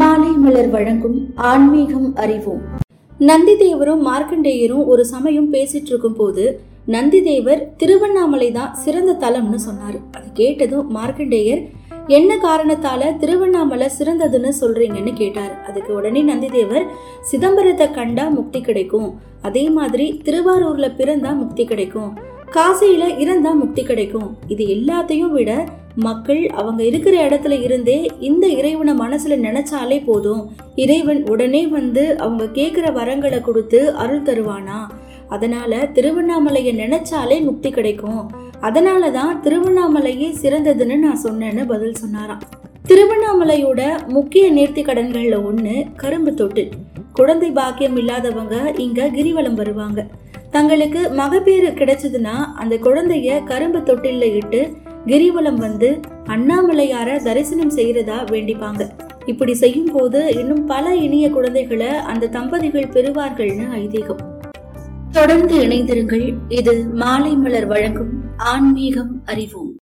மாலை மலர் வழங்கும் ஆன்மீகம் அறிவோம். நந்திதேவரும் மார்க்கண்டேயரும் ஒரு சமயம் பேசிட்டு இருக்கும் போது நந்திதேவர் திருவண்ணாமலை தான் சிறந்த தலம்னு சொன்னாரு. அது கேட்டதும் மார்க்கண்டேயர் என்ன காரணத்தால திருவண்ணாமலை சிறந்ததுன்னு சொல்றீங்கன்னு கேட்டார். அதுக்கு உடனே நந்திதேவர் சிதம்பரத்தை கண்டா முக்தி கிடைக்கும். அதே மாதிரி திருவாரூர்ல பிறந்தா முக்தி கிடைக்கும். காசியில இருந்தா முக்தி கிடைக்கும். இது எல்லாத்தையும் விட மக்கள் அவங்க இருக்கிற இடத்துல இருந்தே இந்த இறைவனை மனசுல நினைச்சாலே போதும். இறைவன் உடனே வந்து அவங்க கேக்குற வரங்களை கொடுத்து அருள் தருவானா? அதனால திருவண்ணாமலையை நினைச்சாலே முக்தி கிடைக்கும். அதனால தான் திருவண்ணாமலையே சிறந்ததுன்னு நான் சொன்னேன்னு பதில் சொன்னாராம். திருவண்ணாமலையோட முக்கிய நேர்த்தி கடன்கள்ல ஒன்று கரும்பு தொட்டு குழந்தை பாக்கியம் இல்லாதவங்க இங்க கிரிவலம் வருவாங்க. தங்களுக்கு மகப்பேறு கிடைச்சதுன்னா அந்த குழந்தைய கரும்பு தொட்டில்ல இட்டு கிரிவலம் வந்து அண்ணாமலையார தரிசனம் செய்யறதா வேண்டிப்பாங்க. இப்படி செய்யும் போது இன்னும் பல இனிய குழந்தைகளை அந்த தம்பதிகள் பெறுவார்கள்னு ஐதீகம். தொடர்ந்து இணைந்திருங்கள். இது மாலை மலர் வழங்கும் ஆன்மீகம் அறிவோம்.